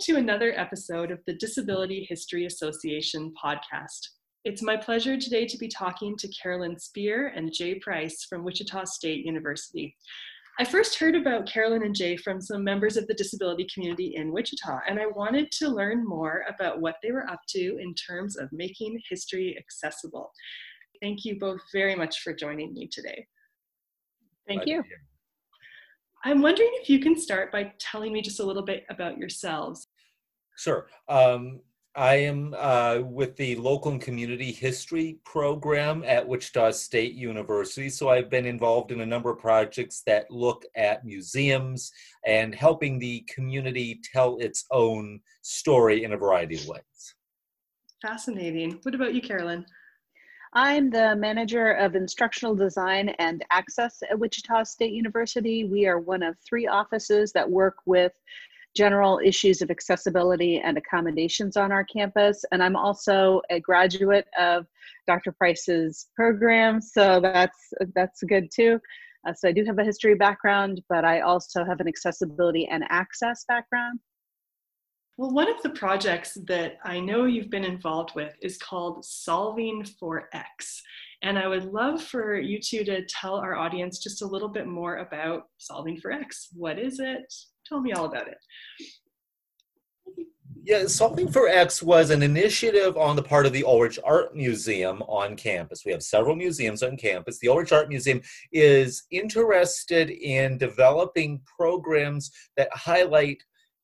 to another episode of the Disability History Association podcast. It's my pleasure today to be talking to Carolyn Speer and Jay Price from Wichita State University. I first heard about Carolyn and Jay from some members of the disability community in Wichita, and I wanted to learn more about what they were up to in terms of making history accessible. Thank you both very much for joining me today. Thank you. I'm wondering if you can start by telling me just a little bit about yourselves. Sure. Um, I am uh, with the local and community history program at Wichita State University. So I've been involved in a number of projects that look at museums and helping the community tell its own story in a variety of ways. Fascinating. What about you, Carolyn? I'm the manager of instructional design and access at Wichita State University. We are one of three offices that work with general issues of accessibility and accommodations on our campus. And I'm also a graduate of Dr. Price's program, so that's that's good too. Uh, so I do have a history background, but I also have an accessibility and access background. Well, one of the projects that I know you've been involved with is called Solving for X. And I would love for you two to tell our audience just a little bit more about Solving for X. What is it? Tell me all about it. Yeah, Solving for X was an initiative on the part of the Ulrich Art Museum on campus. We have several museums on campus. The Ulrich Art Museum is interested in developing programs that highlight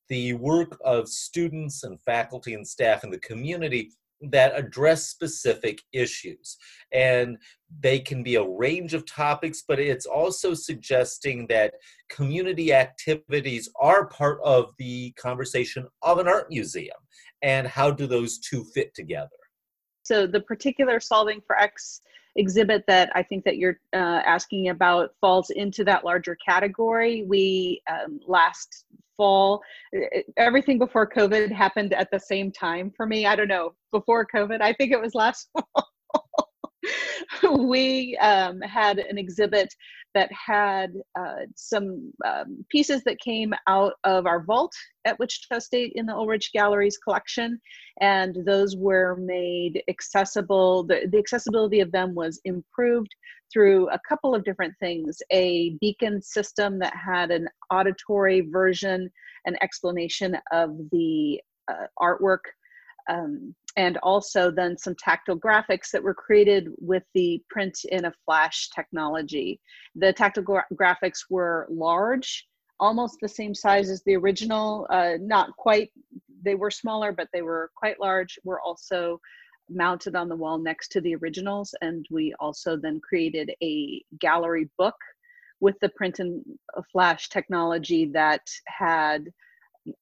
the work of students and faculty and staff in the community that address specific issues. And they can be a range of topics, but it's also suggesting that community activities are part of the conversation of an art museum. And how do those two fit together? So, the particular Solving for X exhibit that I think that you're uh, asking about falls into that larger category. We um, last fall, everything before COVID happened at the same time for me. I don't know, before COVID, I think it was last fall. we um, had an exhibit that had uh, some um, pieces that came out of our vault at Wichita State in the Ulrich Galleries collection, and those were made accessible. The, the accessibility of them was improved through a couple of different things a beacon system that had an auditory version, an explanation of the uh, artwork um, and also then some tactile graphics that were created with the print in a flash technology. The tactile gra- graphics were large, almost the same size as the original, uh, not quite, they were smaller, but they were quite large. Were also mounted on the wall next to the originals. And we also then created a gallery book with the print and flash technology that had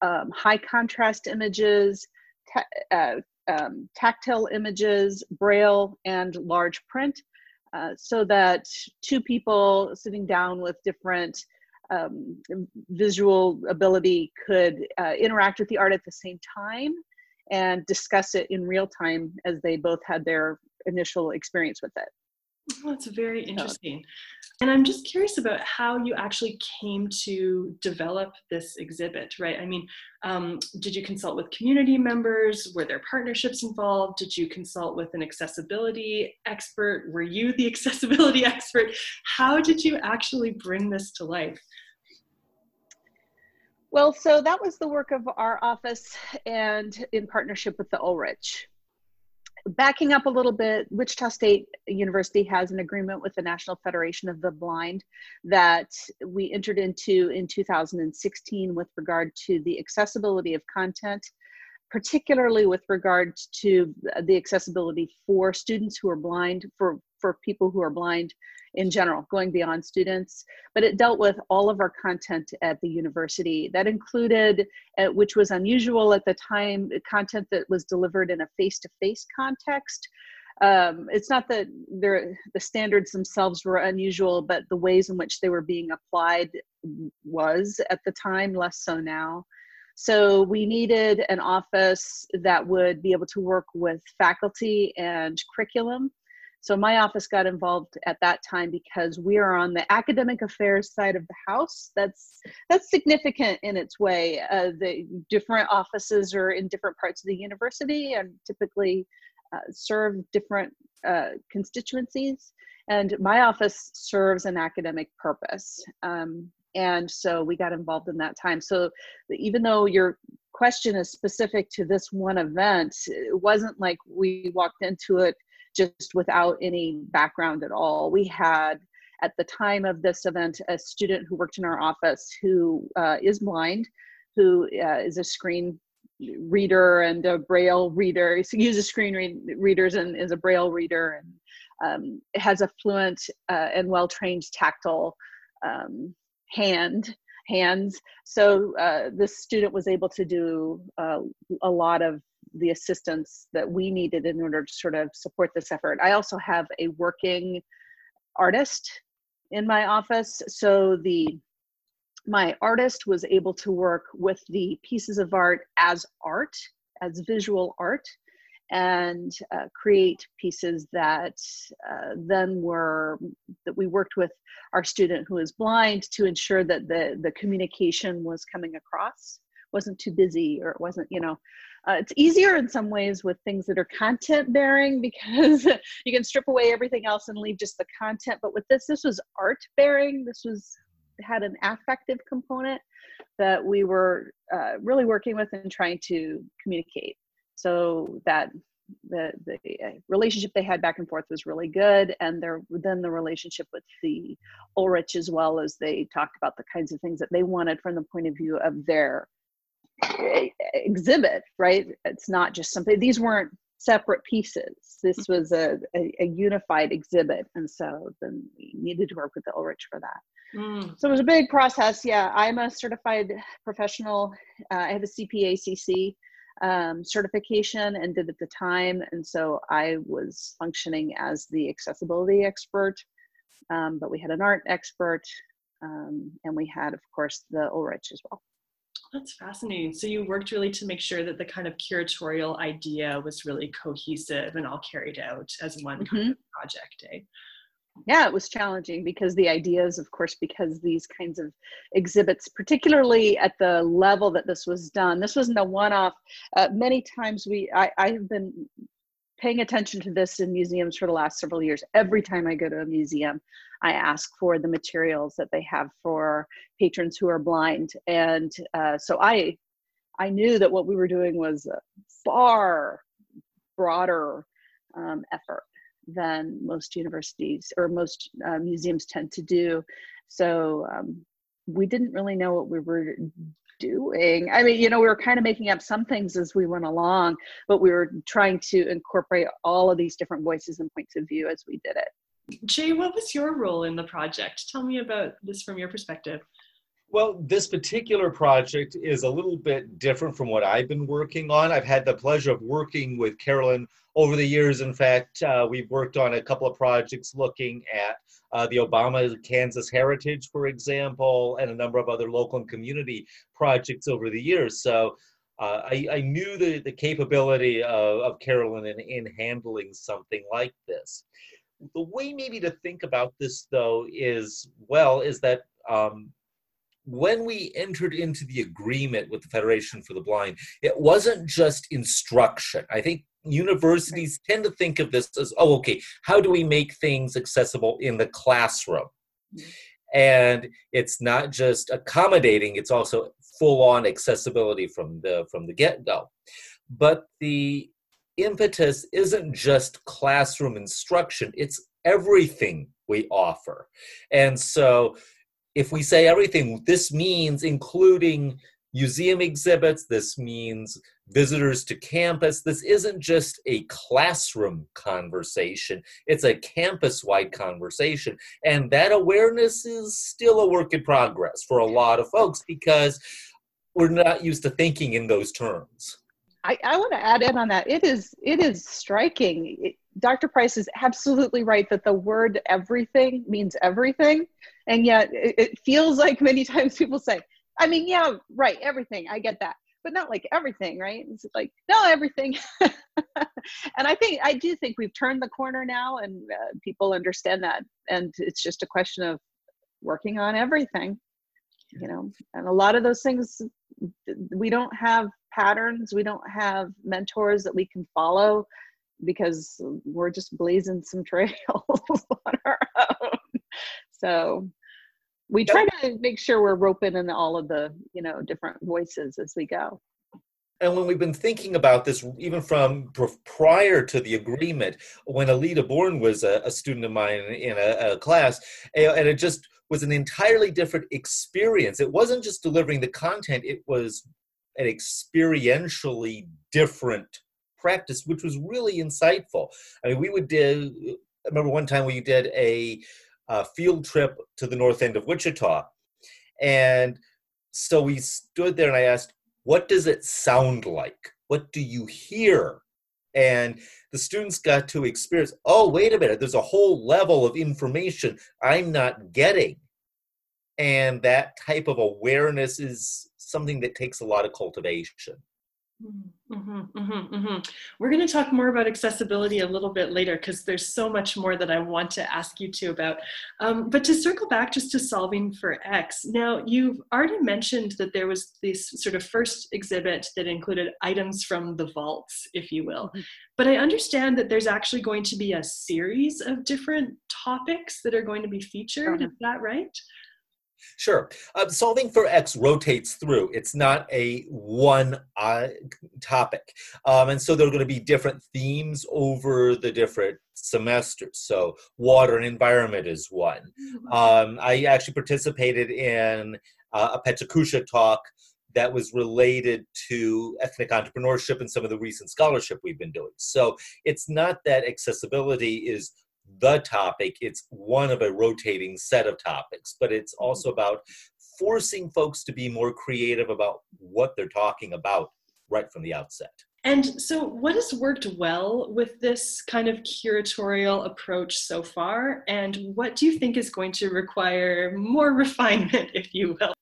um, high contrast images, uh, um, tactile images, braille, and large print, uh, so that two people sitting down with different um, visual ability could uh, interact with the art at the same time and discuss it in real time as they both had their initial experience with it. Oh, that's very interesting. And I'm just curious about how you actually came to develop this exhibit, right? I mean, um, did you consult with community members? Were there partnerships involved? Did you consult with an accessibility expert? Were you the accessibility expert? How did you actually bring this to life? Well, so that was the work of our office and in partnership with the Ulrich backing up a little bit, Wichita State University has an agreement with the National Federation of the Blind that we entered into in 2016 with regard to the accessibility of content, particularly with regard to the accessibility for students who are blind, for, for people who are blind in general, going beyond students. But it dealt with all of our content at the university. That included, uh, which was unusual at the time, content that was delivered in a face to face context. Um, it's not that the standards themselves were unusual, but the ways in which they were being applied was at the time, less so now. So we needed an office that would be able to work with faculty and curriculum so my office got involved at that time because we are on the academic affairs side of the house. That's that's significant in its way. Uh, the different offices are in different parts of the university and typically uh, serve different uh, constituencies. And my office serves an academic purpose. Um, and so we got involved in that time. So even though your question is specific to this one event, it wasn't like we walked into it just without any background at all. We had, at the time of this event, a student who worked in our office who uh, is blind, who uh, is a screen reader and a braille reader. He uses screen read- readers and is a braille reader and um, has a fluent uh, and well-trained tactile um, hand hands. So uh, this student was able to do uh, a lot of the assistance that we needed in order to sort of support this effort. I also have a working artist in my office. So the my artist was able to work with the pieces of art as art, as visual art, and uh, create pieces that uh, then were that we worked with our student who is blind to ensure that the the communication was coming across wasn't too busy or it wasn't you know uh, it's easier in some ways with things that are content bearing because you can strip away everything else and leave just the content. But with this, this was art bearing. This was had an affective component that we were uh, really working with and trying to communicate. So that the the uh, relationship they had back and forth was really good, and there then the relationship with the Ulrich as well as they talked about the kinds of things that they wanted from the point of view of their exhibit, right? It's not just something, these weren't separate pieces. This mm-hmm. was a, a, a unified exhibit. And so then we needed to work with the Ulrich for that. Mm. So it was a big process. Yeah, I'm a certified professional. Uh, I have a CPACC um, certification and did at the time. And so I was functioning as the accessibility expert. Um, but we had an art expert, um, and we had, of course, the Ulrich as well. That's fascinating. So you worked really to make sure that the kind of curatorial idea was really cohesive and all carried out as one mm-hmm. kind of project. Eh? Yeah, it was challenging because the ideas, of course, because these kinds of exhibits, particularly at the level that this was done, this wasn't a one-off. Uh, many times we, I, I have been paying attention to this in museums for the last several years. Every time I go to a museum, I ask for the materials that they have for patrons who are blind. And uh, so I, I knew that what we were doing was a far broader um, effort than most universities or most uh, museums tend to do. So um, we didn't really know what we were doing? I mean, you know, we were kind of making up some things as we went along, but we were trying to incorporate all of these different voices and points of view as we did it. Jay, what was your role in the project? Tell me about this from your perspective. Well, this particular project is a little bit different from what I've been working on. I've had the pleasure of working with Carolyn over the years. In fact, uh, we've worked on a couple of projects looking at uh, the Obama Kansas Heritage, for example, and a number of other local and community projects over the years. So uh, I, I, knew the, the capability of, of Carolyn in, in handling something like this. The way maybe to think about this, though, is well, is that um, when we entered into the agreement with the Federation for the Blind, it wasn't just instruction. I think universities tend to think of this as, oh, okay, how do we make things accessible in the classroom? Mm-hmm. And it's not just accommodating, it's also full on accessibility from the from the get-go. But the impetus isn't just classroom instruction, it's everything we offer. And so if we say everything, this means including museum exhibits, this means visitors to campus. This isn't just a classroom conversation, it's a campus wide conversation. And that awareness is still a work in progress for a lot of folks because we're not used to thinking in those terms. I, I want to add in on that. It is it is striking. It, Dr. Price is absolutely right that the word everything means everything. And yet it, it feels like many times people say, I mean, yeah, right, everything. I get that. but not like everything, right? It's like, no, everything. and I think, I do think we've turned the corner now and uh, people understand that. And it's just a question of working on everything, you know, and a lot of those things, we don't have patterns, we don't have mentors that we can follow because we're just blazing some trails on our own. So we try to make sure we're roping in all of the you know different voices as we go and when we've been thinking about this, even from prior to the agreement, when Alida Bourne was a, a student of mine in a, a, class, and it just was an entirely different experience. It wasn't just delivering the content, it was an experientially different practice, which was really insightful. I mean, we would do, I remember one time we did a uh, field trip to the north end of Wichita. And so we stood there and I asked, What does it sound like? What do you hear? And the students got to experience, oh, wait a minute, there's a whole level of information I'm not getting. And that type of awareness is something that takes a lot of cultivation. Mm-hmm, mm-hmm, mm-hmm. We're going to talk more about accessibility a little bit later because there's so much more that I want to ask you to about. Um, but to circle back just to solving for X, now you've already mentioned that there was this sort of first exhibit that included items from the vaults, if you will. Mm-hmm. But I understand that there's actually going to be a series of different topics that are going to be featured. Uh-huh. Is that right? Sure. Uh, solving for X rotates through. It's not a one uh, topic. Um, and so there are going to be different themes over the different semesters. So water and environment is one. Mm-hmm. Um, I actually participated in uh, a PechaKucha talk that was related to ethnic entrepreneurship and some of the recent scholarship we've been doing. So it's not that accessibility is the topic, it's one of a rotating set of topics, but it's mm-hmm. also about forcing folks to be more creative about what they're talking about right from the outset. And so, what has worked well with this kind of curatorial approach so far? And what do you think is going to require more refinement, if you will?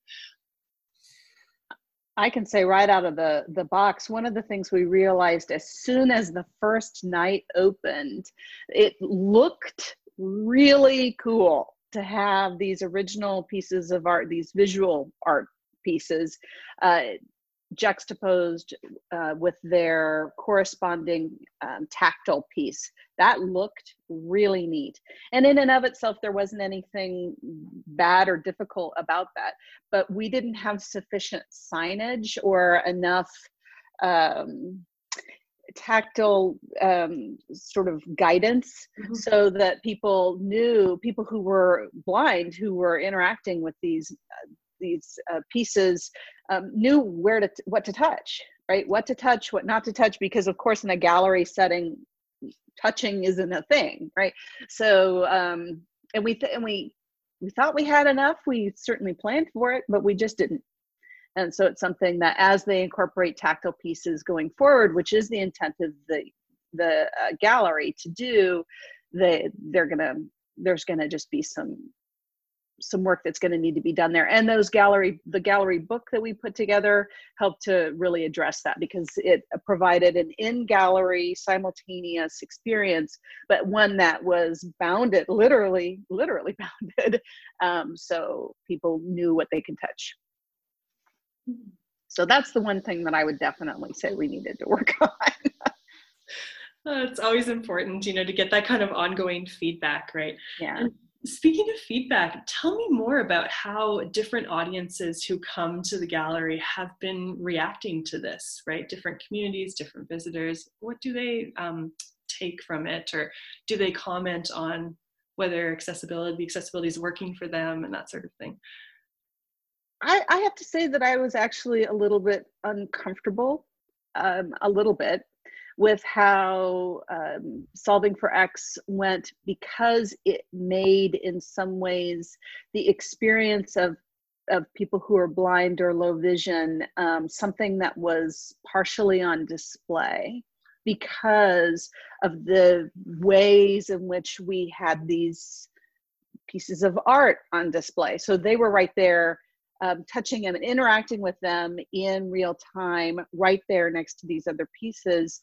I can say right out of the, the box, one of the things we realized as soon as the first night opened, it looked really cool to have these original pieces of art, these visual art pieces, uh, juxtaposed uh, with their corresponding um, tactile piece. That looked really neat. And in and of itself, there wasn't anything bad or difficult about that. But we didn't have sufficient signage or enough. Um, tactile um, sort of guidance mm-hmm. so that people knew people who were blind who were interacting with these uh, these uh, pieces um, knew where to what to touch right? What to touch what not to touch because of course in a gallery setting touching isn't a thing right? So um and we th- and we we thought we had enough. We certainly planned for it but we just didn't. And so it's something that as they incorporate tactile pieces going forward which is the intent of the the uh, gallery to do they they're gonna there's gonna just be some some work that's going to need to be done there. And those gallery the gallery book that we put together helped to really address that because it provided an in gallery simultaneous experience but one that was bounded literally literally bounded. Um, so people knew what they can touch. So that's the one thing that i would definitely say we needed to work on. It's always important you know to get that kind of ongoing feedback right? Yeah. And Speaking of feedback, tell me more about how different audiences who come to the gallery have been reacting to this, right? Different communities, different visitors. What do they um, take from it, or do they comment on whether accessibility, the accessibility is working for them, and that sort of thing? I, I have to say that I was actually a little bit uncomfortable, um, a little bit, with how um, solving for X went because it made, in some ways, the experience of of people who are blind or low vision um, something that was partially on display because of the ways in which we had these pieces of art on display. So they were right there um, touching them and interacting with them in real time right there next to these other pieces.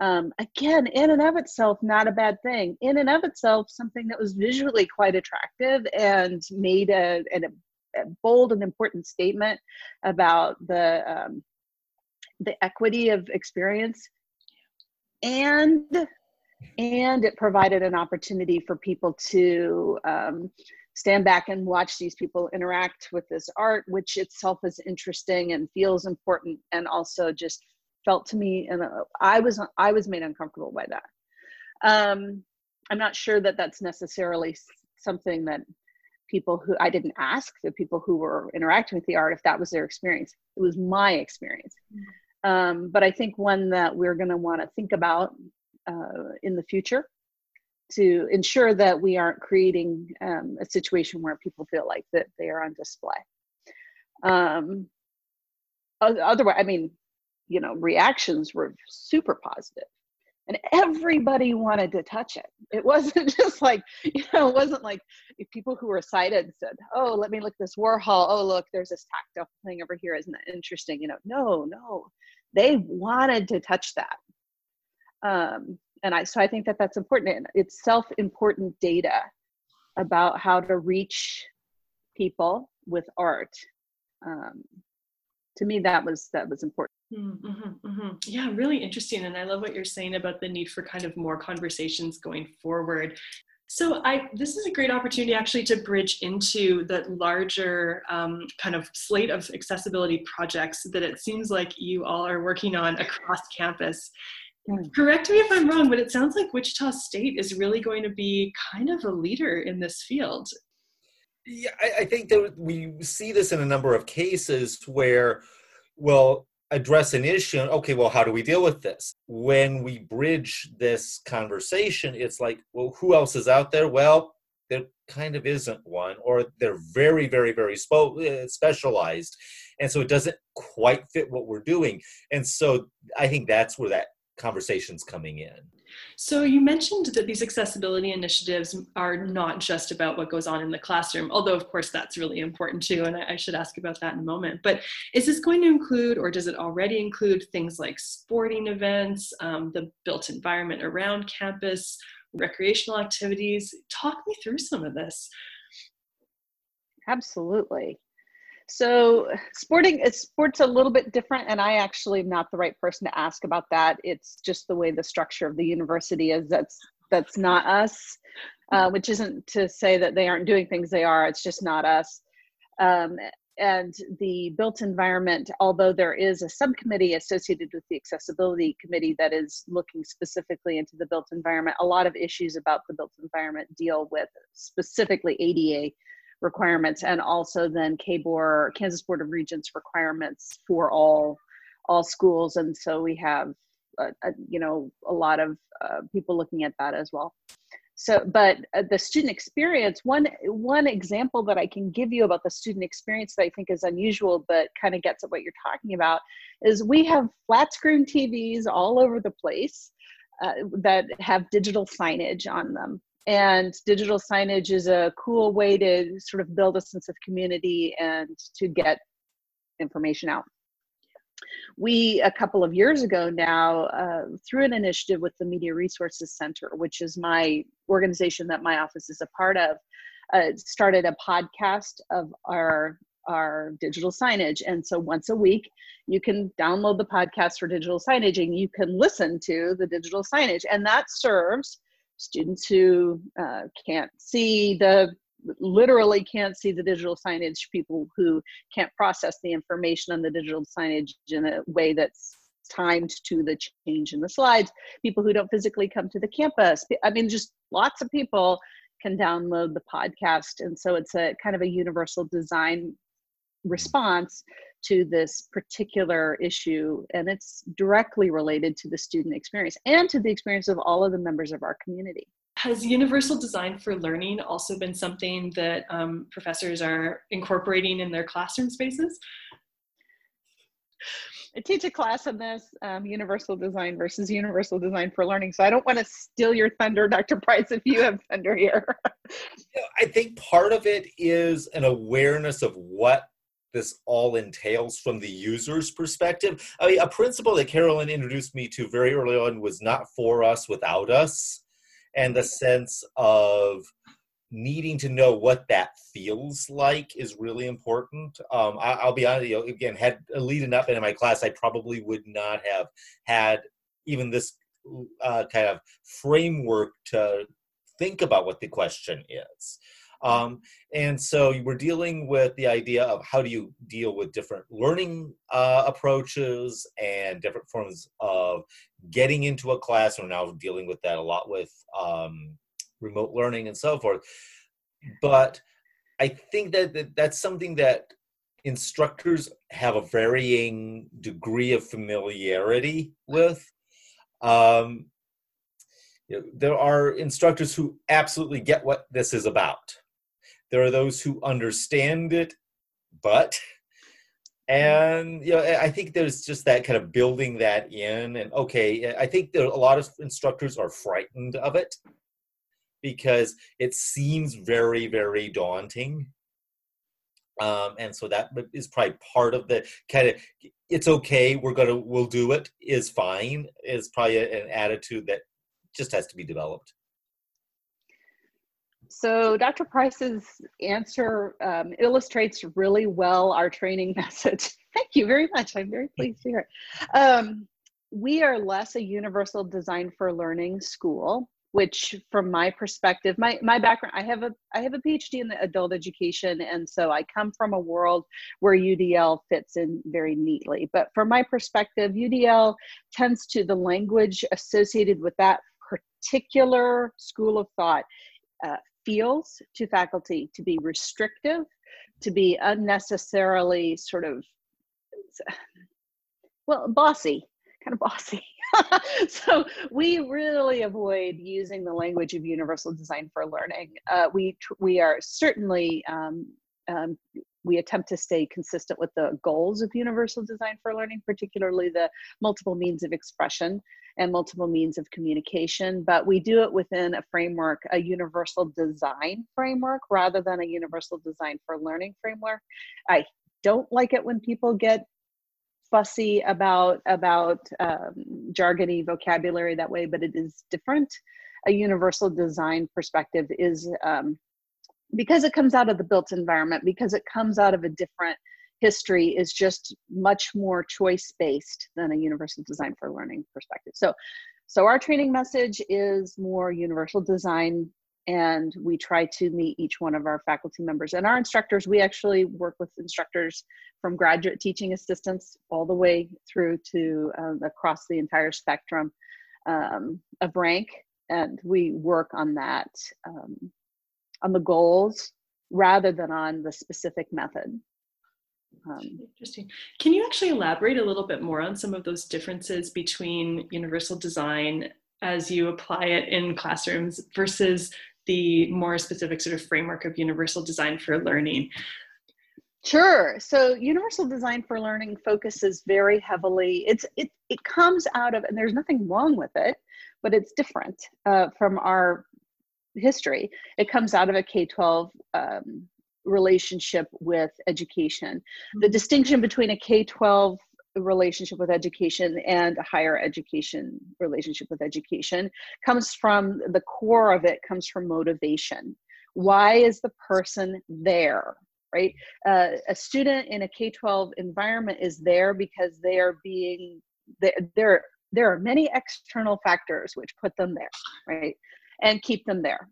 Um, again in and of itself not a bad thing. In and of itself something that was visually quite attractive and made a, a, a bold and important statement about the um, the equity of experience. And and it provided an opportunity for people to um, stand back and watch these people interact with this art which itself is interesting and feels important and also just felt to me and i was i was made uncomfortable by that. Um, i'm not sure that that's necessarily something that people who i didn't ask the people who were interacting with the art if that was their experience. It was my experience. Mm. um, but i think one that we're going to want to think about uh, in the future to ensure that we aren't creating um, a situation where people feel like that they are on display. Um, otherwise, I mean, you know, reactions were super positive and everybody wanted to touch it. It wasn't just like, you know, it wasn't like people who were sighted said, oh, let me look at this Warhol. Oh, look, there's this tactile thing over here. Isn't that interesting? You know, no, no, they wanted to touch that. Um, and I so I think that that's important. It's self-important data about how to reach people with art. Um, to me, that was that was important. Mm-hmm, mm-hmm. Yeah, really interesting. And I love what you're saying about the need for kind of more conversations going forward. So I this is a great opportunity actually to bridge into the larger um, kind of slate of accessibility projects that it seems like you all are working on across campus. Correct me if I'm wrong, but it sounds like Wichita State is really going to be kind of a leader in this field. Yeah, I, I think that we see this in a number of cases where, well, address an issue. Okay, well, how do we deal with this? When we bridge this conversation, it's like, well, who else is out there? Well, there kind of isn't one, or they're very, very, very spo- uh, specialized. And so it doesn't quite fit what we're doing. And so I think that's where that conversations coming in. So you mentioned that these accessibility initiatives are not just about what goes on in the classroom, although of course that's really important too, and I should ask about that in a moment. But is this going to include, or does it already include, things like sporting events, um, the built environment around campus, recreational activities? Talk me through some of this. Absolutely. So sporting is sports a little bit different, and I actually am not the right person to ask about that. It's just the way the structure of the university is. That's that's not us, uh, which isn't to say that they aren't doing things. They are. It's just not us. Um, and the built environment, although there is a subcommittee associated with the accessibility committee that is looking specifically into the built environment, a lot of issues about the built environment deal with specifically ADA requirements and also then KBOR, Kansas Board of Regents requirements for all all schools. And so we have, a, a, you know, a lot of uh, people looking at that as well. So, but uh, the student experience, one one example that I can give you about the student experience that I think is unusual, but kind of gets at what you're talking about, is we have flat screen TVs all over the place uh, that have digital signage on them and digital signage is a cool way to sort of build a sense of community and to get information out. We a couple of years ago now uh, through an initiative with the media resources center which is my organization that my office is a part of uh, started a podcast of our our digital signage. And so once a week you can download the podcast for digital signage and you can listen to the digital signage and that serves students who uh, can't see the literally can't see the digital signage people who can't process the information on the digital signage in a way that's timed to the change in the slides people who don't physically come to the campus. I mean just lots of people can download the podcast and so it's a kind of a universal design response to this particular issue and it's directly related to the student experience and to the experience of all of the members of our community has universal design for learning also been something that um, professors are incorporating in their classroom spaces I teach a class on this um, universal design versus universal design for learning. So I don't want to steal your thunder, Dr. Price, if you have thunder here. I think part of it is an awareness of what this all entails from the user's perspective. I mean, a principle that Carolyn introduced me to very early on was not for us without us, and the sense of needing to know what that feels like is really important. Um, I, will be honest, you know, again, had leading up into my class, I probably would not have had even this uh, kind of framework to think about what the question is. Um, and so we're dealing with the idea of how do you deal with different learning uh, approaches and different forms of getting into a class. We're now dealing with that a lot with um, remote learning and so forth. But I think that, that that's something that instructors have a varying degree of familiarity with. Um, there are instructors who absolutely get what this is about. There are those who understand it, but and you know i think there's just that kind of building that in and okay i think there a lot of instructors are frightened of it because it seems very very daunting. Um, and so that is probably part of the kind of it's okay we're gonna we'll do it is fine is probably an attitude that just has to be developed so Dr. Price's answer um, illustrates really well our training message. Thank you very much. I'm very pleased to hear it. Um, we are less a universal design for learning school, which from my perspective, my, my background, I have a I have a PhD in adult education, and so I come from a world where UDL fits in very neatly. But from my perspective, UDL tends to the language associated with that particular school of thought uh, feels to faculty to be restrictive, to be unnecessarily sort of, well, bossy, kind of bossy. so we really avoid using the language of universal design for learning. Uh, we we are certainly um, um, we attempt to stay consistent with the goals of universal design for learning, particularly the multiple means of expression and multiple means of communication, but we do it within a framework, a universal design framework, rather than a universal design for learning framework. I don't like it when people get fussy about about um, jargony vocabulary that way, but it is different. A universal design perspective is um, because it comes out of the built environment, because it comes out of a different history is just much more choice based than a universal design for learning perspective. So, so our training message is more universal design and we try to meet each one of our faculty members and our instructors we actually work with instructors from graduate teaching assistants all the way through to um, across the entire spectrum um, of rank and we work on that um, on the goals rather than on the specific method um, Interesting. Can you actually elaborate a little bit more on some of those differences between universal design as you apply it in classrooms versus the more specific sort of framework of universal design for learning? Sure. So universal design for learning focuses very heavily. It's it it comes out of, and there's nothing wrong with it, but it's different uh, from our history. It comes out of a K-12 um, relationship with education. Mm-hmm. The distinction between a K 12 relationship with education and a higher education relationship with education comes from the core of it comes from motivation. Why is the person there? Right? Uh, a student in a K 12 environment is there because they are being, there, there are many external factors which put them there, right? And keep them there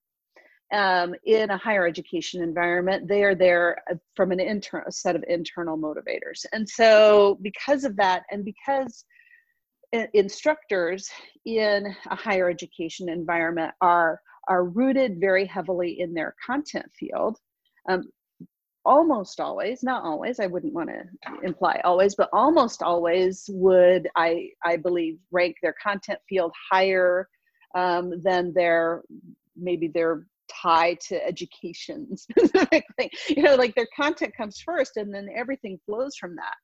um, in a higher education environment, they are there uh, from an internal set of internal motivators. And so, because of that, and because instructors in a higher education environment are are rooted very heavily in their content field. Um, almost always, not always, I wouldn't want to imply always, but almost always would I I believe rank their content field higher um, than their maybe their tie to education specifically. You know, like their content comes first and then everything flows from that.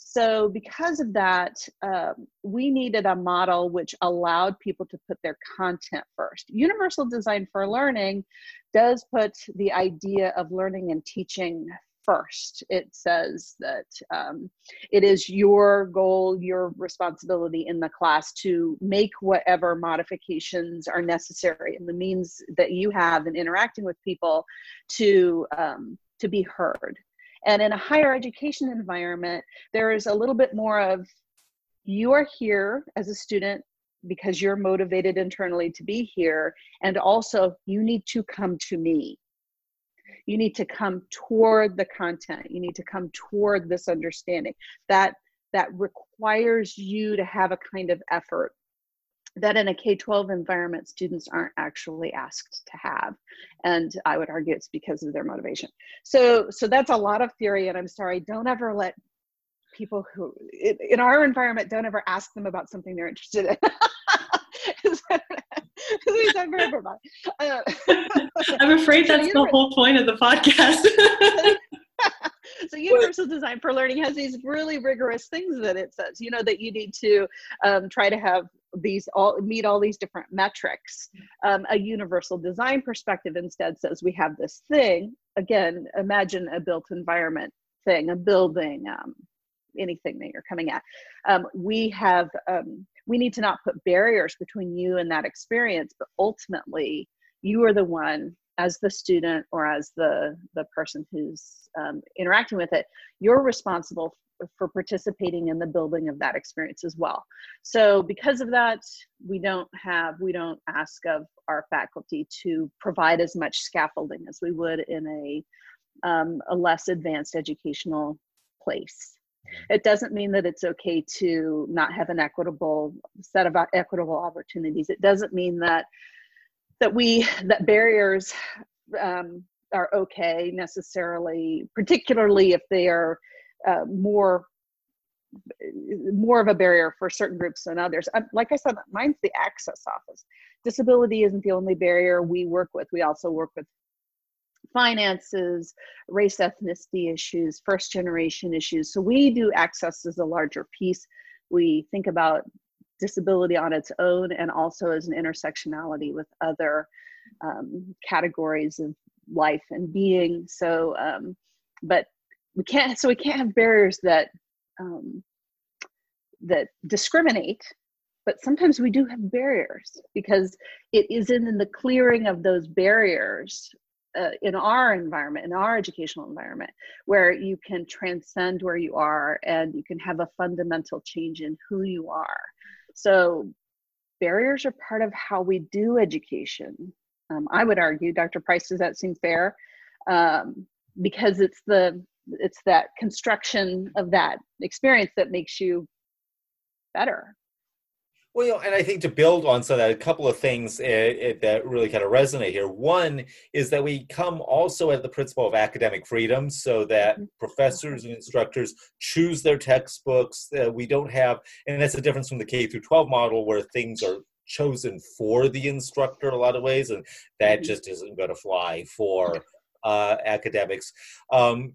So, because of that, um, we needed a model which allowed people to put their content first. Universal Design for Learning does put the idea of learning and teaching first. It says that um, it is your goal, your responsibility in the class to make whatever modifications are necessary in the means that you have in interacting with people to um, to be heard. And in a higher education environment, there is a little bit more of you are here as a student because you're motivated internally to be here and also you need to come to me you need to come toward the content. You need to come toward this understanding that that requires you to have a kind of effort that in a k-12 environment students aren't actually asked to have. And i would argue it's because of their motivation. So so that's a lot of theory and i'm sorry don't ever let people who in our environment don't ever ask them about something they're interested in uh, I'm afraid that's the whole point of the podcast. so universal design for learning has these really rigorous things that it says you know that you need to um, try to have these all meet all these different metrics. Um, a universal design perspective instead says we have this thing. Again imagine a built environment thing a building um, anything that you're coming at. Um, we have um, we need to not put barriers between you and that experience but ultimately you are the one as the student or as the the person who's um, interacting with it you're responsible for participating in the building of that experience as well. So because of that we don't have we don't ask of our faculty to provide as much scaffolding as we would in a um, a less advanced educational place it doesn't mean that it's okay to not have an equitable set of equitable opportunities. It doesn't mean that that we that barriers um, are okay necessarily, particularly if they are uh, more more of a barrier for certain groups than others. Um, like I said, mine's the access office. Disability isn't the only barrier we work with. We also work with finances, race ethnicity issues, first generation issues. So we do access as a larger piece. We think about disability on its own and also as an intersectionality with other um, categories of life and being. So, um, but we can't. So we can't have barriers that um, that discriminate. But sometimes we do have barriers because it is in the clearing of those barriers uh, in our environment, in our educational environment, where you can transcend where you are and you can have a fundamental change in who you are. So, barriers are part of how we do education. Um, I would argue, Dr. Price, does that seem fair? Um, because it's the it's that construction of that experience that makes you better well, you know, and I think to build on so that, a couple of things uh, that really kind of resonate here. One is that we come also at the principle of academic freedom, so that mm-hmm. professors and instructors choose their textbooks. Uh, we don't have, and that's a difference from the K through 12 model where things are chosen for the instructor in a lot of ways, and that mm-hmm. just isn't going to fly for uh, academics. Um,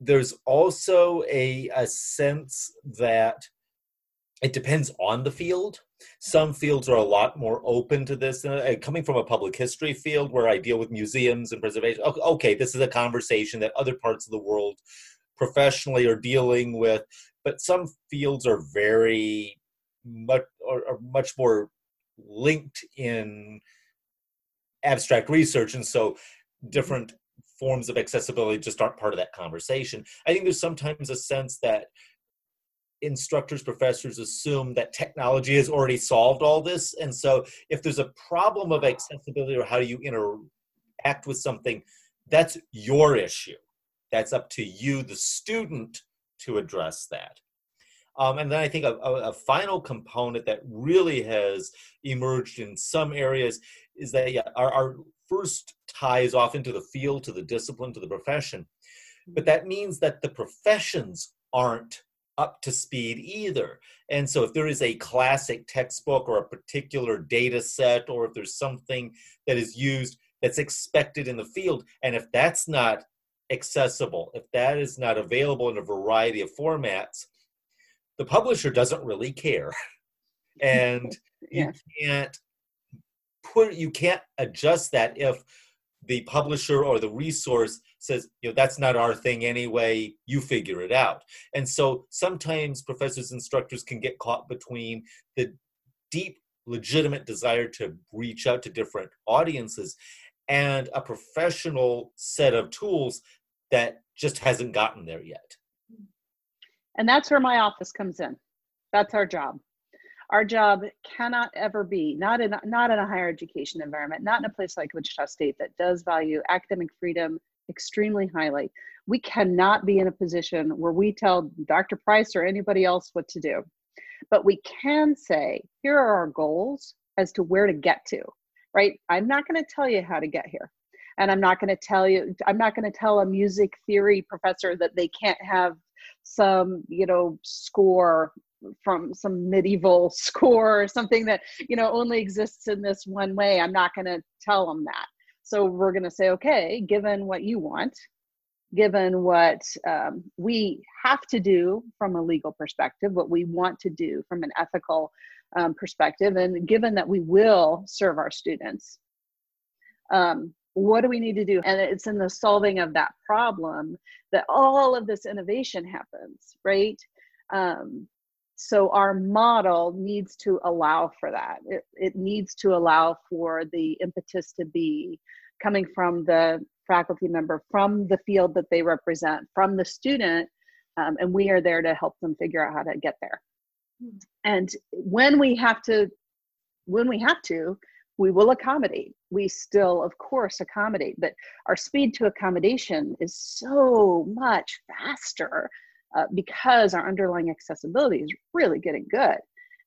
there's also a, a sense that it depends on the field. Some fields are a lot more open to this. Uh, coming from a public history field where I deal with museums and preservation, okay, this is a conversation that other parts of the world professionally are dealing with. But some fields are very much are, are much more linked in abstract research, and so different forms of accessibility just aren't part of that conversation. I think there's sometimes a sense that instructors, professors assume that technology has already solved all this. And so if there's a problem of accessibility or how do you interact with something, that's your issue. That's up to you, the student, to address that. Um, and then I think a, a, final component that really has emerged in some areas is that yeah, our, our first is off into the field, to the discipline, to the profession. But that means that the professions aren't up to speed either. And so if there is a classic textbook or a particular data set, or if there's something that is used that's expected in the field, and if that's not accessible, if that is not available in a variety of formats, the publisher doesn't really care. And yeah. you can't put you can't adjust that if the publisher or the resource says, you know, that's not our thing anyway, you figure it out. And so sometimes professors, instructors can get caught between the deep, legitimate desire to reach out to different audiences and a professional set of tools that just hasn't gotten there yet. And that's where my office comes in. That's our job. Our job cannot ever be not in not in a higher education environment, not in a place like Wichita State that does value academic freedom extremely highly. We cannot be in a position where we tell Dr. Price or anybody else what to do. But we can say, here are our goals as to where to get to, right? I'm not going to tell you how to get here. And I'm not going to tell you, I'm not going to tell a music theory professor that they can't have some, you know, score from some medieval score or something that you know only exists in this one way. I'm not going to tell them that. So we're going to say okay given what you want given what um, we have to do from a legal perspective what we want to do from an ethical um, perspective and given that we will serve our students um, what do we need to do? And it's in the solving of that problem that all of this innovation happens right? Um, so our model needs to allow for that. It, it needs to allow for the impetus to be coming from the faculty member from the field that they represent from the student um, and we are there to help them figure out how to get there. And when we have to when we have to we will accommodate. We still of course accommodate but our speed to accommodation is so much faster uh, because our underlying accessibility is really getting good.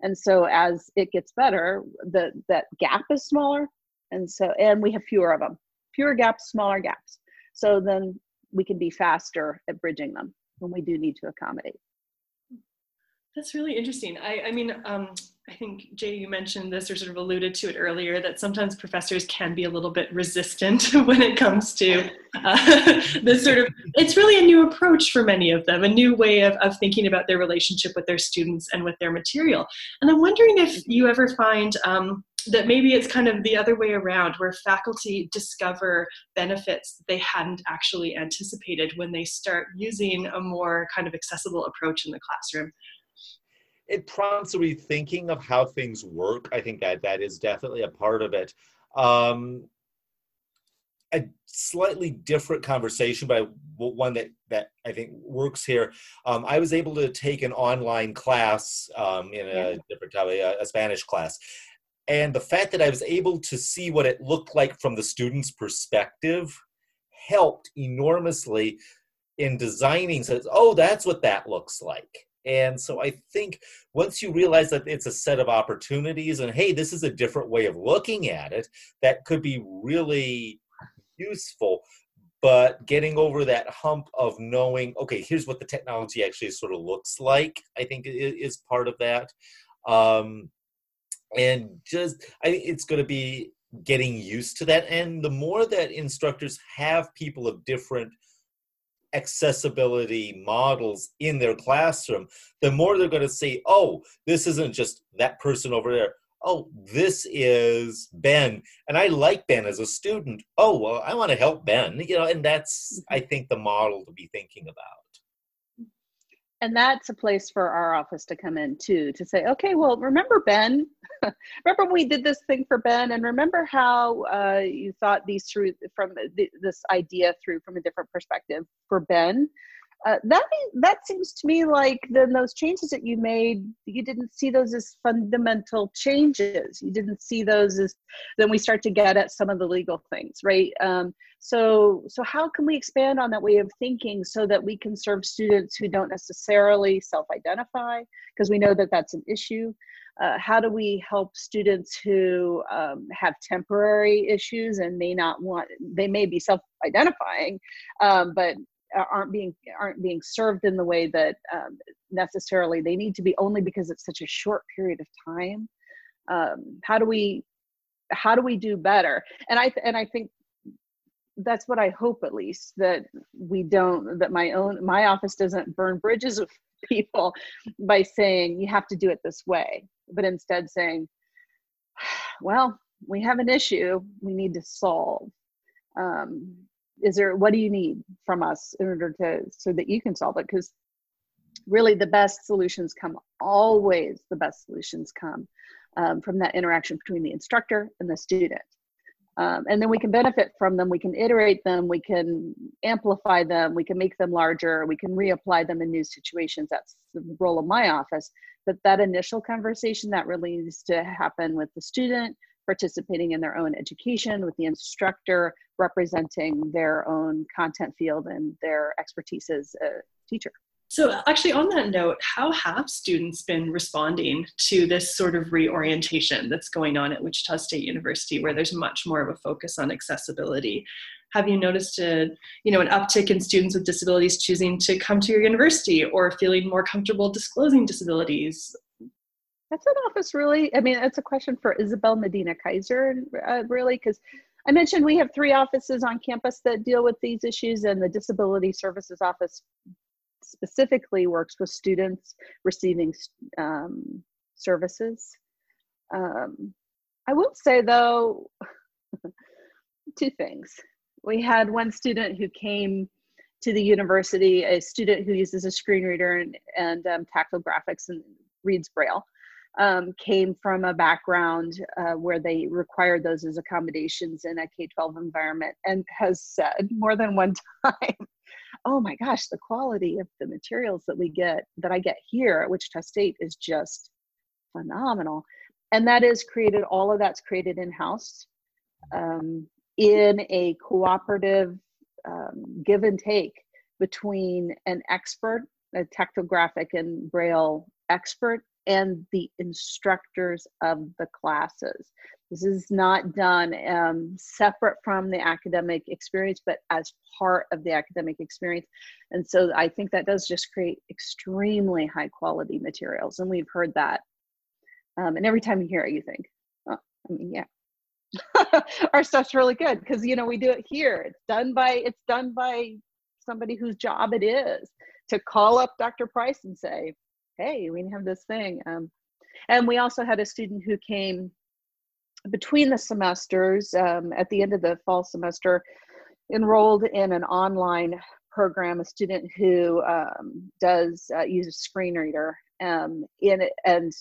And so as it gets better, the that gap is smaller, and so and we have fewer of them, fewer gaps, smaller gaps. So then we can be faster at bridging them when we do need to accommodate. That's really interesting. I, I mean, um, I think Jay, you mentioned this or sort of alluded to it earlier that sometimes professors can be a little bit resistant when it comes to uh, this sort of. It's really a new approach for many of them, a new way of, of thinking about their relationship with their students and with their material. And I'm wondering if you ever find um, that maybe it's kind of the other way around where faculty discover benefits they hadn't actually anticipated when they start using a more kind of accessible approach in the classroom it prompts a rethinking of how things work. I think that that is definitely a part of it. Um, a slightly different conversation, but one that that I think works here. Um, I was able to take an online class um, in a different a, a Spanish class, and the fact that I was able to see what it looked like from the student's perspective helped enormously in designing. Says, oh, that's what that looks like and so I think once you realize that it's a set of opportunities and hey, this is a different way of looking at it, that could be really useful. But getting over that hump of knowing, okay, here's what the technology actually sort of looks like, I think is part of that. Um, and just, I think it's going to be getting used to that. And the more that instructors have people of different accessibility models in their classroom, the more they're going to see, oh, this isn't just that person over there. Oh, this is Ben, and I like Ben as a student. Oh, well, I want to help Ben, you know, and that's, I mm-hmm. think, the model to be thinking about and that's a place for our office to come in too to say okay well remember ben? Remember when we did this thing for ben? And remember how uh, you thought these through from th- this idea through from a different perspective for ben uh, that that seems to me like then those changes that you made you didn't see those as fundamental changes. You didn't see those as then we start to get at some of the legal things right? Um, so so how can we expand on that way of thinking so that we can serve students who don't necessarily self-identify? Because we know that that's an issue. Uh, how do we help students who um, have temporary issues and may not want they may be self-identifying um, but aren't being aren't being served in the way that um, necessarily they need to be only because it's such a short period of time. Um, how do we how do we do better? And i and i think that's what i hope at least that we don't that my own my office doesn't burn bridges with people by saying you have to do it this way but instead saying well we have an issue we need to solve. Um, is there what do you need from us in order to so that you can solve it? Because really the best solutions come always the best solutions come um, from that interaction between the instructor and the student. Um, and then we can benefit from them we can iterate them we can amplify them we can make them larger we can reapply them in new situations. That's the role of my office. But that initial conversation that really needs to happen with the student participating in their own education with the instructor representing their own content field and their expertise as a teacher so, actually, on that note, how have students been responding to this sort of reorientation that's going on at Wichita State University, where there's much more of a focus on accessibility? Have you noticed a, you know, an uptick in students with disabilities choosing to come to your university or feeling more comfortable disclosing disabilities? That's an office, really. I mean, that's a question for Isabel Medina Kaiser, uh, really, because I mentioned we have three offices on campus that deal with these issues, and the Disability Services Office specifically works with students receiving um, services. Um, I will say though, two things. We had one student who came to the university, a student who uses a screen reader and, and um, tactile graphics and reads Braille. Um, came from a background uh, where they required those as accommodations in a K 12 environment and has said more than one time oh my gosh, the quality of the materials that we get, that I get here at Wichita State is just phenomenal. And that is created, all of that's created in house um, in a cooperative um, give and take between an expert, a tactile graphic and braille expert, and the instructors of the classes. This is not done um, separate from the academic experience, but as part of the academic experience. And so I think that does just create extremely high quality materials. And we've heard that. Um, and every time you hear it, you think, oh, I mean, yeah. Our stuff's really good because you know we do it here. It's done by it's done by somebody whose job it is to call up Dr. Price and say, "Hey, we have this thing." Um, and we also had a student who came between the semesters, um, at the end of the fall semester, enrolled in an online program, a student who um, does uh, use a screen reader. Um, in and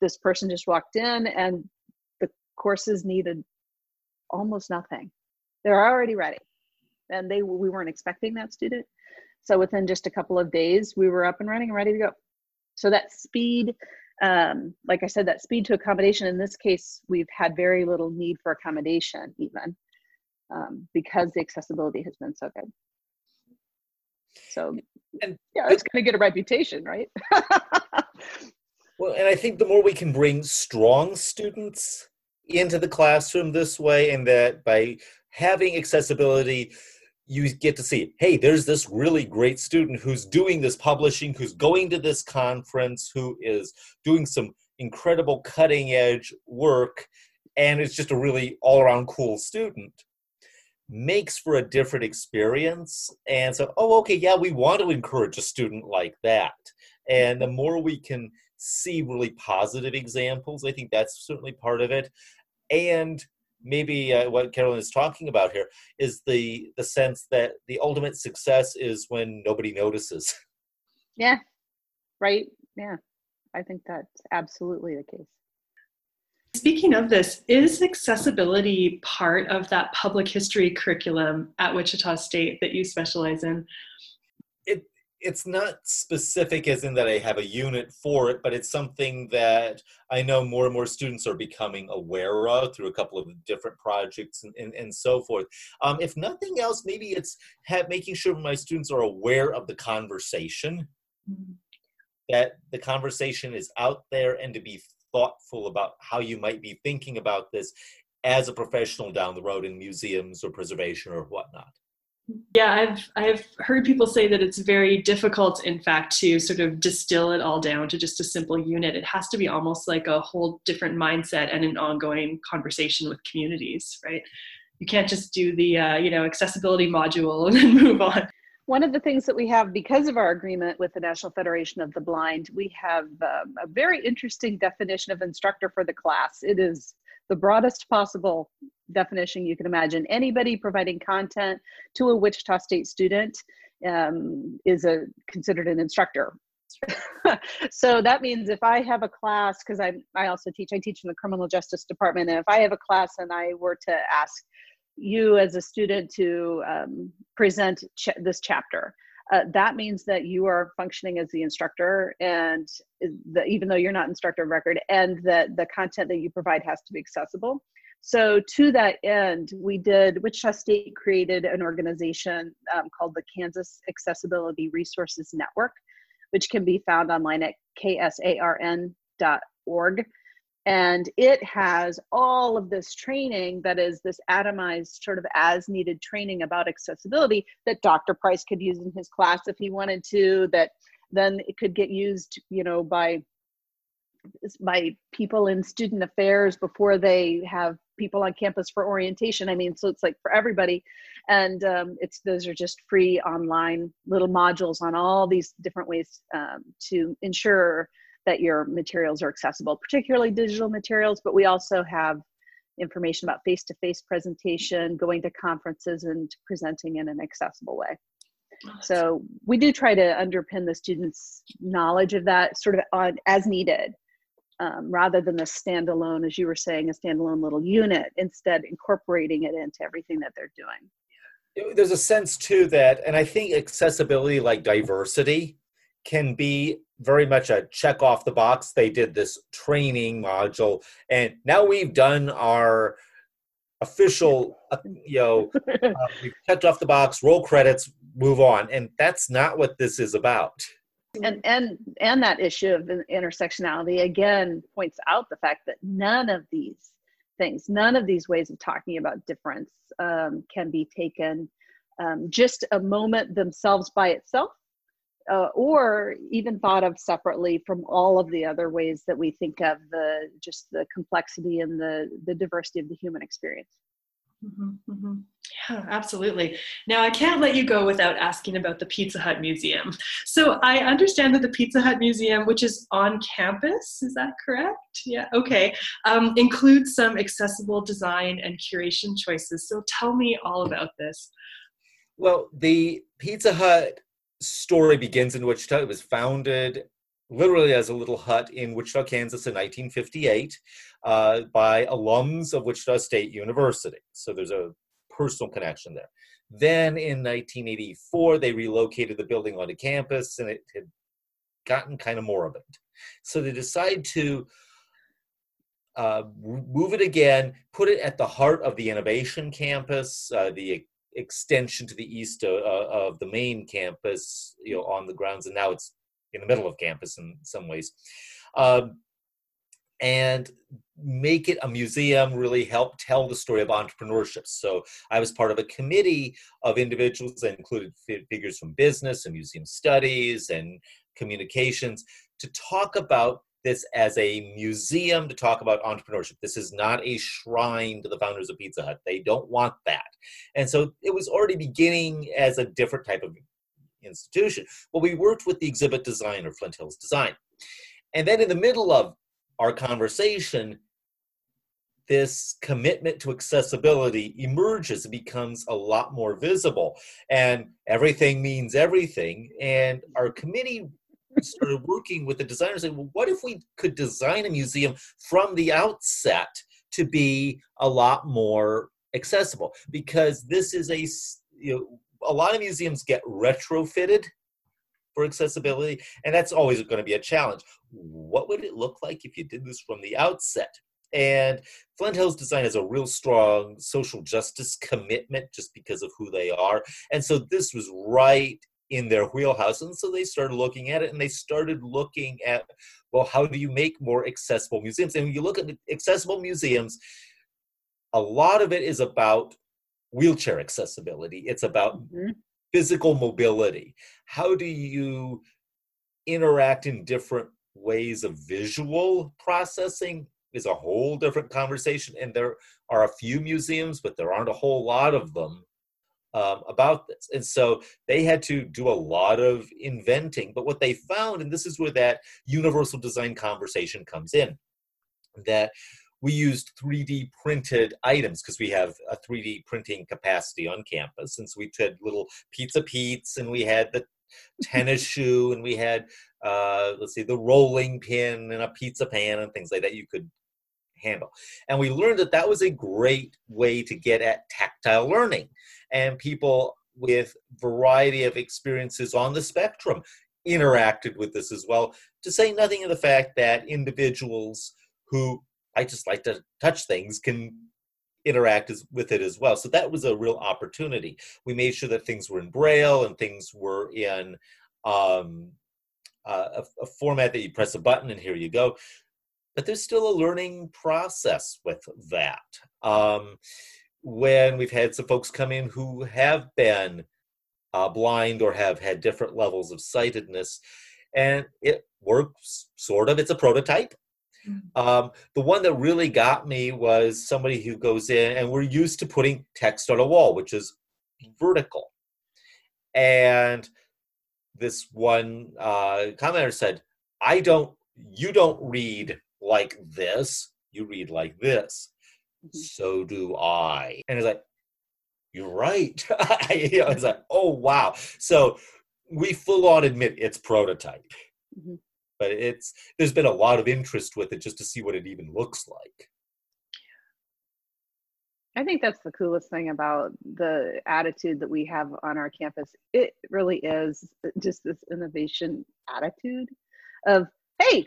this person just walked in, and the courses needed almost nothing. They're already ready, and they we weren't expecting that student. So within just a couple of days, we were up and running and ready to go. So that speed um, like I said, that speed to accommodation, in this case, we've had very little need for accommodation even um, because the accessibility has been so good. So and, yeah, it's going to get a reputation, right? well, and I think the more we can bring strong students into the classroom this way, and that by having accessibility, you get to see, hey, there's this really great student who's doing this publishing, who's going to this conference, who is doing some incredible cutting edge work, and it's just a really all around cool student. Makes for a different experience. And so, oh, okay, yeah, we want to encourage a student like that. And the more we can see really positive examples, I think that's certainly part of it. And maybe uh, what Carolyn is talking about here is the the sense that the ultimate success is when nobody notices. Yeah, right. Yeah, I think that's absolutely the case. Speaking of this, is accessibility part of that public history curriculum at Wichita State that you specialize in? It's not specific as in that I have a unit for it, but it's something that I know more and more students are becoming aware of through a couple of different projects and, and, and so forth. Um, if nothing else, maybe it's have, making sure my students are aware of the conversation, mm-hmm. that the conversation is out there and to be thoughtful about how you might be thinking about this as a professional down the road in museums or preservation or whatnot. Yeah, I've I've heard people say that it's very difficult, in fact, to sort of distill it all down to just a simple unit. It has to be almost like a whole different mindset and an ongoing conversation with communities, right? You can't just do the uh, you know accessibility module and then move on. One of the things that we have because of our agreement with the National Federation of the Blind, we have um, a very interesting definition of instructor for the class. It is the broadest possible definition you can imagine. Anybody providing content to a Wichita State student um, is a considered an instructor. so that means if I have a class, because I I also teach, I teach in the criminal justice department, and if I have a class and I were to ask you as a student to um, present ch- this chapter, uh, that means that you are functioning as the instructor and the, even though you're not instructor of record and that the content that you provide has to be accessible. So to that end we did wichita state created an organization um, called the kansas accessibility resources network which can be found online at ksarn.org and it has all of this training that is this atomized sort of as needed training about accessibility that dr price could use in his class if he wanted to that then it could get used you know by by people in student affairs before they have people on campus for orientation. I mean so it's like for everybody. And um, it's those are just free online little modules on all these different ways um, to ensure that your materials are accessible, particularly digital materials, but we also have information about face-to-face presentation, going to conferences and presenting in an accessible way. So we do try to underpin the students' knowledge of that sort of on, as needed, um, rather than the standalone, as you were saying, a standalone little unit, instead incorporating it into everything that they're doing. There's a sense too that, and I think accessibility like diversity can be very much a check off the box. They did this training module, and now we've done our official, uh, you know, uh, we've checked off the box, roll credits, move on, and that's not what this is about. And and and that issue of intersectionality again points out the fact that none of these things, none of these ways of talking about difference, um, can be taken um, just a moment themselves by itself uh, or even thought of separately from all of the other ways that we think of the just the complexity and the the diversity of the human experience mm-hmm, mm-hmm. Yeah, absolutely. Now, I can't let you go without asking about the Pizza Hut Museum. So, I understand that the Pizza Hut Museum, which is on campus, is that correct? Yeah, okay, um, includes some accessible design and curation choices. So, tell me all about this. Well, the Pizza Hut story begins in Wichita. It was founded literally as a little hut in Wichita, Kansas in 1958 uh, by alums of Wichita State University. So there's a personal connection there. Then in 1984, they relocated the building onto campus and it had gotten kind of moribund. So they decided to uh, move it again, put it at the heart of the innovation campus, uh, the extension to the east of, uh, of, the main campus, you know, on the grounds, and now it's in the middle of campus in some ways. Um, and make it a museum really help tell the story of entrepreneurship so i was part of a committee of individuals that included figures from business and museum studies and communications to talk about this as a museum to talk about entrepreneurship. This is not a shrine to the founders of Pizza Hut. They don't want that. And so it was already beginning as a different type of institution. Well, we worked with the exhibit designer, Flint Hills Design. And then in the middle of our conversation, this commitment to accessibility emerges and becomes a lot more visible. And everything means everything. And our committee started working with the designers saying, well, what if we could design a museum from the outset to be a lot more accessible? Because this is a, you know, a lot of museums get retrofitted for accessibility, and that's always going to be a challenge. What would it look like if you did this from the outset? And Flint Hills Design has a real strong social justice commitment just because of who they are. And so this was right in their wheelhouse. And so they started looking at it and they started looking at, well, how do you make more accessible museums? And when you look at accessible museums, a lot of it is about wheelchair accessibility, it's about mm-hmm. physical mobility. How do you interact in different ways of visual processing? Is a whole different conversation, and there are a few museums, but there aren't a whole lot of them um, about this. And so they had to do a lot of inventing. But what they found, and this is where that universal design conversation comes in, that we used 3D printed items because we have a 3D printing capacity on campus. And so we had little pizza Pete's and we had the tennis shoe and we had, uh, let's see, the rolling pin and a pizza pan and things like that you could handle. And we learned that that was a great way to get at tactile learning. And people with variety of experiences on the spectrum interacted with this as well, to say nothing of the fact that individuals who I just like to touch things can interact as, with it as well. So that was a real opportunity. We made sure that things were in Braille and things were in um, uh, a, a, format that you press a button and here you go. But there's still a learning process with that. Um, when we've had some folks come in who have been uh, blind or have had different levels of sightedness, and it works sort of. It's a prototype. Mm-hmm. Um, the one that really got me was somebody who goes in, and we're used to putting text on a wall, which is vertical. And this one uh, commenter said, I don't, you don't read like this, you read like this. Mm-hmm. So do I. And it's like, you're right. I was like, oh, wow. So we full on admit it's prototype. Mm-hmm but it's there's been a lot of interest with it just to see what it even looks like I think that's the coolest thing about the attitude that we have on our campus. It really is just this innovation attitude of, hey,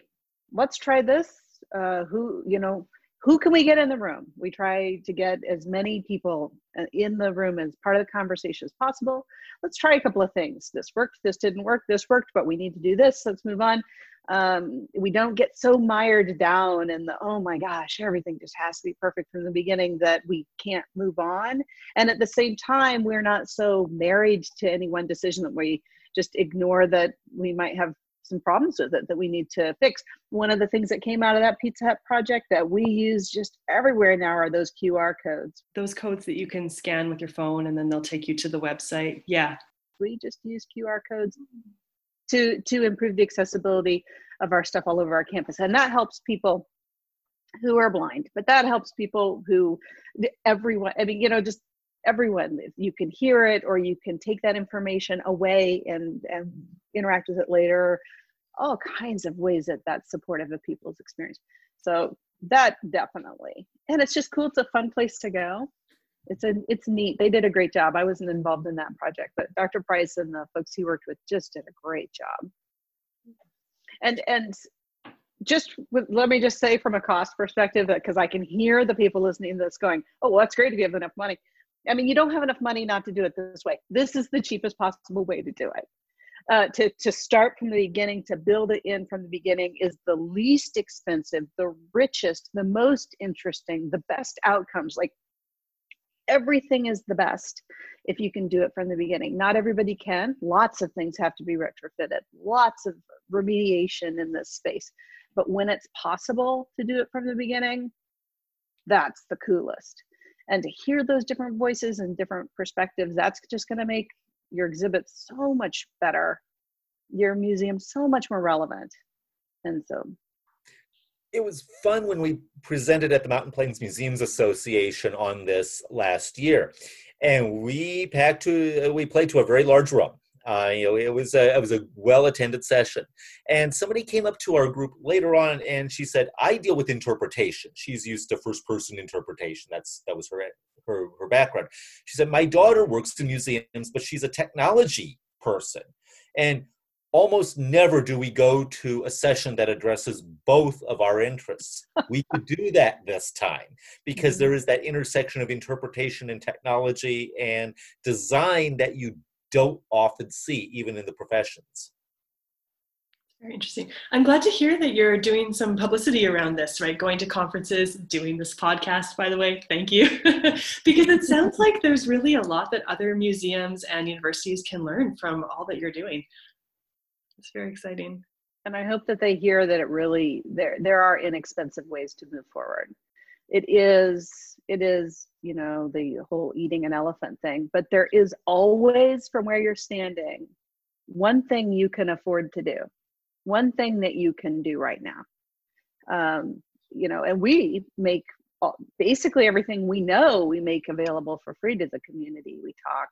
let's try this. Uh, who, you know, who can we get in the room? We try to get as many people uh, in the room as part of the conversation as possible. Let's try a couple of things. This worked, this didn't work, this worked, but we need to do this. Let's move on um, we don't get so mired down in the oh my gosh everything just has to be perfect from the beginning that we can't move on and at the same time we're not so married to any one decision that we just ignore that we might have some problems with it that we need to fix. One of the things that came out of that pizza hut project that we use just everywhere now are those qr codes. Those codes that you can scan with your phone and then they'll take you to the website. Yeah. We just use qr codes to to improve the accessibility of our stuff all over our campus. And that helps people who are blind but that helps people who everyone i mean you know just everyone you can hear it or you can take that information away and and interact with it later all kinds of ways that that's supportive of people's experience so that definitely and it's just cool it's a fun place to go it's a it's neat. They did a great job. I wasn't involved in that project, but Dr. Price and the folks he worked with just did a great job. And and just with, let me just say from a cost perspective uh, that because I can hear the people listening to this going, oh, well, that's great if you have enough money. I mean, you don't have enough money not to do it this way. This is the cheapest possible way to do it. Uh, to to start from the beginning, to build it in from the beginning is the least expensive, the richest, the most interesting, the best outcomes. Like everything is the best if you can do it from the beginning. Not everybody can. Lots of things have to be retrofitted, lots of remediation in this space. But when it's possible to do it from the beginning, that's the coolest. And to hear those different voices and different perspectives, that's just going to make your exhibit so much better, your museum so much more relevant. And so it was fun when we presented at the Mountain Plains Museums Association on this last year, and we packed to we played to a very large room. Uh, you know, it was a, it was a well attended session, and somebody came up to our group later on, and she said, "I deal with interpretation. She's used to first person interpretation. That's that was her her her background." She said, "My daughter works in museums, but she's a technology person, and almost never do we go to a session that addresses both of our interests. we could do that this time because there is that intersection of interpretation and technology and design that you don't often see, even in the professions. Very interesting. I'm glad to hear that you're doing some publicity around this, right? Going to conferences, doing this podcast, by the way. Thank you. because it sounds like there's really a lot that other museums and universities can learn from all that you're doing it's very exciting and i hope that they hear that it really there there are inexpensive ways to move forward it is it is you know the whole eating an elephant thing but there is always from where you're standing one thing you can afford to do one thing that you can do right now um, you know, and we make all, basically everything we know we make available for free to the community. We talk,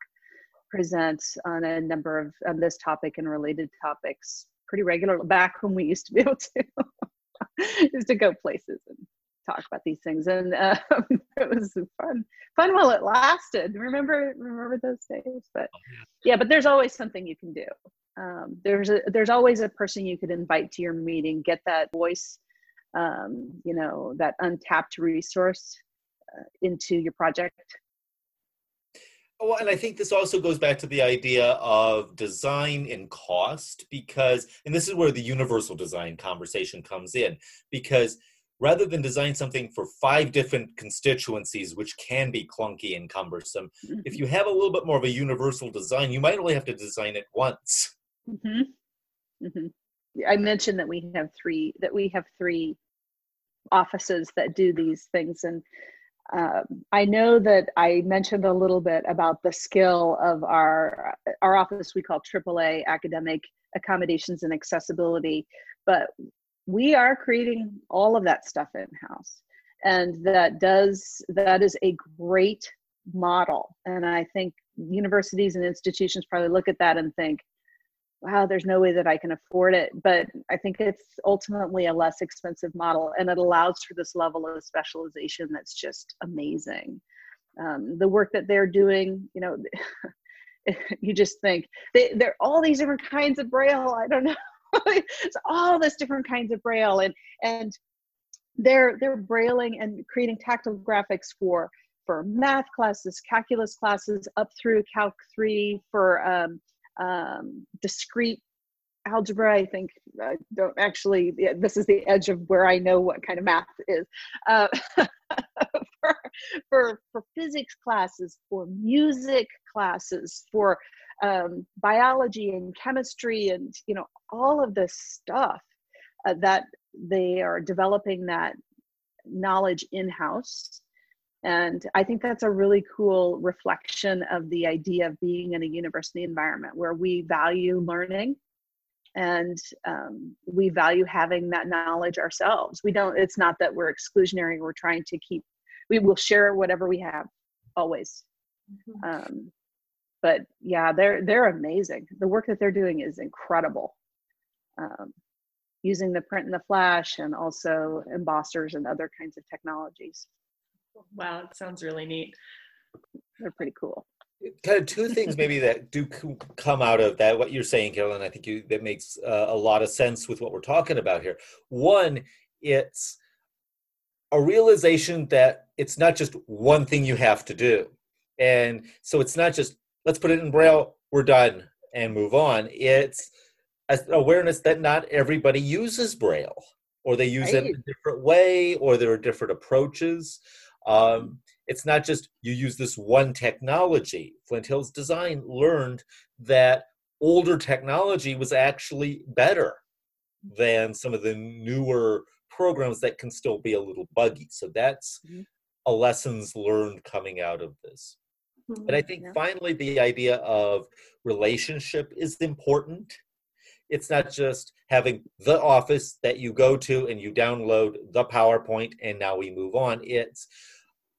present on a number of on this topic and related topics pretty regular back when we used to be able to used to go places and talk about these things. And um, it was fun fun while it lasted. Remember remember those days? But oh, yeah but there's always something you can do. Um, there's a there's always a person you could invite to your meeting get that voice um, you know that untapped resource uh, into your project. Well, and I think this also goes back to the idea of design and cost, because, and this is where the universal design conversation comes in, because rather than design something for five different constituencies, which can be clunky and cumbersome, mm-hmm. if you have a little bit more of a universal design, you might only have to design it once. Mm-hmm. Mm-hmm. I mentioned that we have three that we have three offices that do these things, and um, I know that I mentioned a little bit about the skill of our our office we call AAA Academic Accommodations and Accessibility, but we are creating all of that stuff in house, and that does that is a great model. And I think universities and institutions probably look at that and think, wow, there's no way that I can afford it. But I think it's ultimately a less expensive model and it allows for this level of specialization that's just amazing. Um, the work that they're doing, you know, you just think they, they're all these different kinds of braille. I don't know. It's all this different kinds of braille and and they're they're brailing and creating tactile graphics for for math classes, calculus classes, up through Calc 3 for um, um, discrete algebra i think i don't actually yeah, this is the edge of where i know what kind of math is. Uh, for, for, physics classes for music classes for um, biology and chemistry and you know all of this stuff uh, that they are developing that knowledge in-house and I think that's a really cool reflection of the idea of being in a university environment where we value learning and um, we value having that knowledge ourselves. We don't, it's not that we're exclusionary, we're trying to keep, we will share whatever we have always. Mm-hmm. Um, but yeah, they're, they're amazing. The work that they're doing is incredible. Um, using the print and the flash and also embossers and other kinds of technologies. Wow, it sounds really neat. They're pretty cool. Kind of two things maybe that do come out of that. What you're saying, Carolyn, I think you that makes uh, a lot of sense with what we're talking about here. One, it's a realization that it's not just one thing you have to do, and so it's not just let's put it in braille, we're done, and move on. It's an awareness that not everybody uses braille or they use right. it a different way or there are different approaches um, it's not just you use this one technology. Flint Hills Design learned that older technology was actually better than some of the newer programs that can still be a little buggy. So that's mm-hmm. a lessons learned coming out of this. Mm-hmm. But I think yeah. finally the idea of relationship is important. It's not just having the office that you go to and you download the PowerPoint and now we move on. It's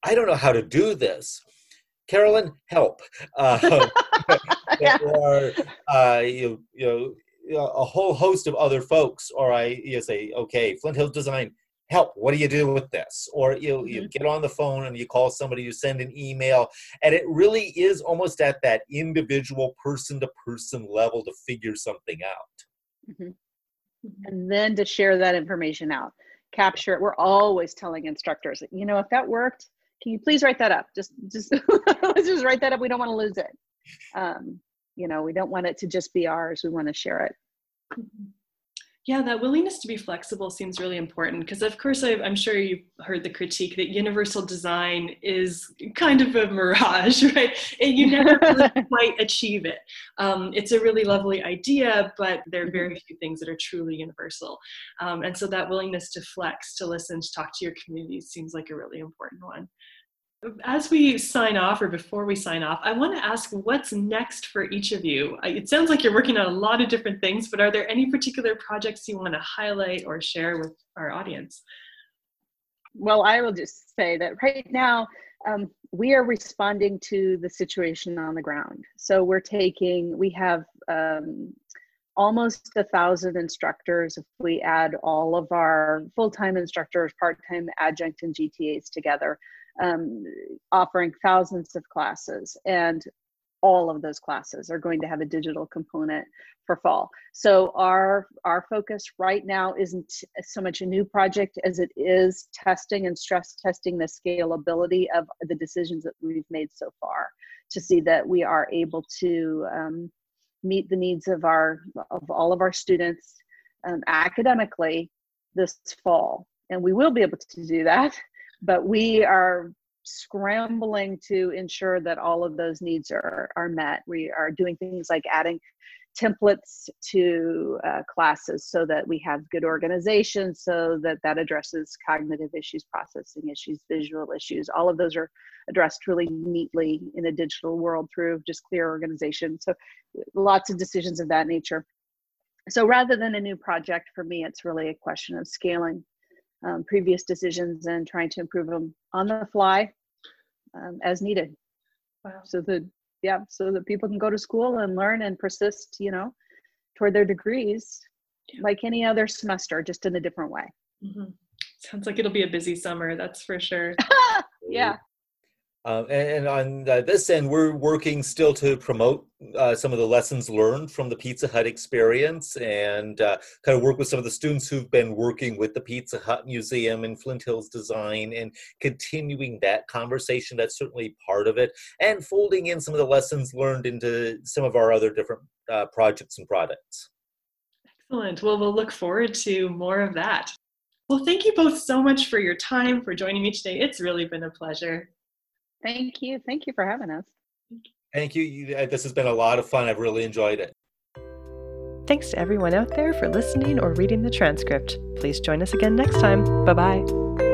I don't know how to do this. Carolyn, help. Uh, yeah. Or uh, you, you know, a whole host of other folks, or I you say, okay, Flint Hills Design, help. What do you do with this? Or you mm-hmm. you get on the phone and you call somebody, you send an email, and it really is almost at that individual person to person level to figure something out. Mm-hmm. And then to share that information out, capture it. We're always telling instructors, you know, if that worked, can you please write that up? Just, just, let's just write that up. We don't want to lose it. Um, you know, we don't want it to just be ours. We want to share it. Mm-hmm. Yeah, that willingness to be flexible seems really important because, of course, i am sure you've heard the critique that universal design is kind of a mirage, right? And you never really quite achieve it. Um, it's a really lovely idea, but there are very mm-hmm. few things that are truly universal. Um, and so, that willingness to flex, to listen, to talk to your community seems like a really important one. As we sign off, or before we sign off, I want to ask what's next for each of you. It sounds like you're working on a lot of different things, but are there any particular projects you want to highlight or share with our audience? Well, I will just say that right now um, we are responding to the situation on the ground. So we're taking, we have um, almost a thousand instructors if we add all of our full-time instructors part-time adjunct and gtas together um, offering thousands of classes and all of those classes are going to have a digital component for fall. So our our focus right now isn't so much a new project as it is testing and stress testing the scalability of the decisions that we've made so far to see that we are able to um, meet the needs of our of all of our students um, academically this fall. And we will be able to do that but we are scrambling to ensure that all of those needs are, are met. We are doing things like adding templates to uh, classes so that we have good organization so that that addresses cognitive issues processing issues visual issues. All of those are addressed really neatly in a digital world through just clear organization. So lots of decisions of that nature. So rather than a new project for me it's really a question of scaling um, previous decisions and trying to improve them on the fly um, as needed. Wow. So that yeah, so that people can go to school and learn and persist, you know, toward their degrees yeah. like any other semester, just in a different way. Mm-hmm. Sounds like it'll be a busy summer, that's for sure. yeah. Um, and, on uh, this end, we're working still to promote uh, some of the lessons learned from the Pizza Hut experience and uh, kind of work with some of the students who've been working with the Pizza Hut Museum and Flint Hills Design and continuing that conversation. That's certainly part of it. And folding in some of the lessons learned into some of our other different uh, projects and products. Excellent. Well, we'll look forward to more of that. Well, thank you both so much for your time, for joining me today. It's really been a pleasure. Thank you. Thank you for having us. Thank you. Uh, this has been a lot of fun. I've really enjoyed it. Thanks to everyone out there for listening or reading the transcript. Please join us again next time. Bye bye.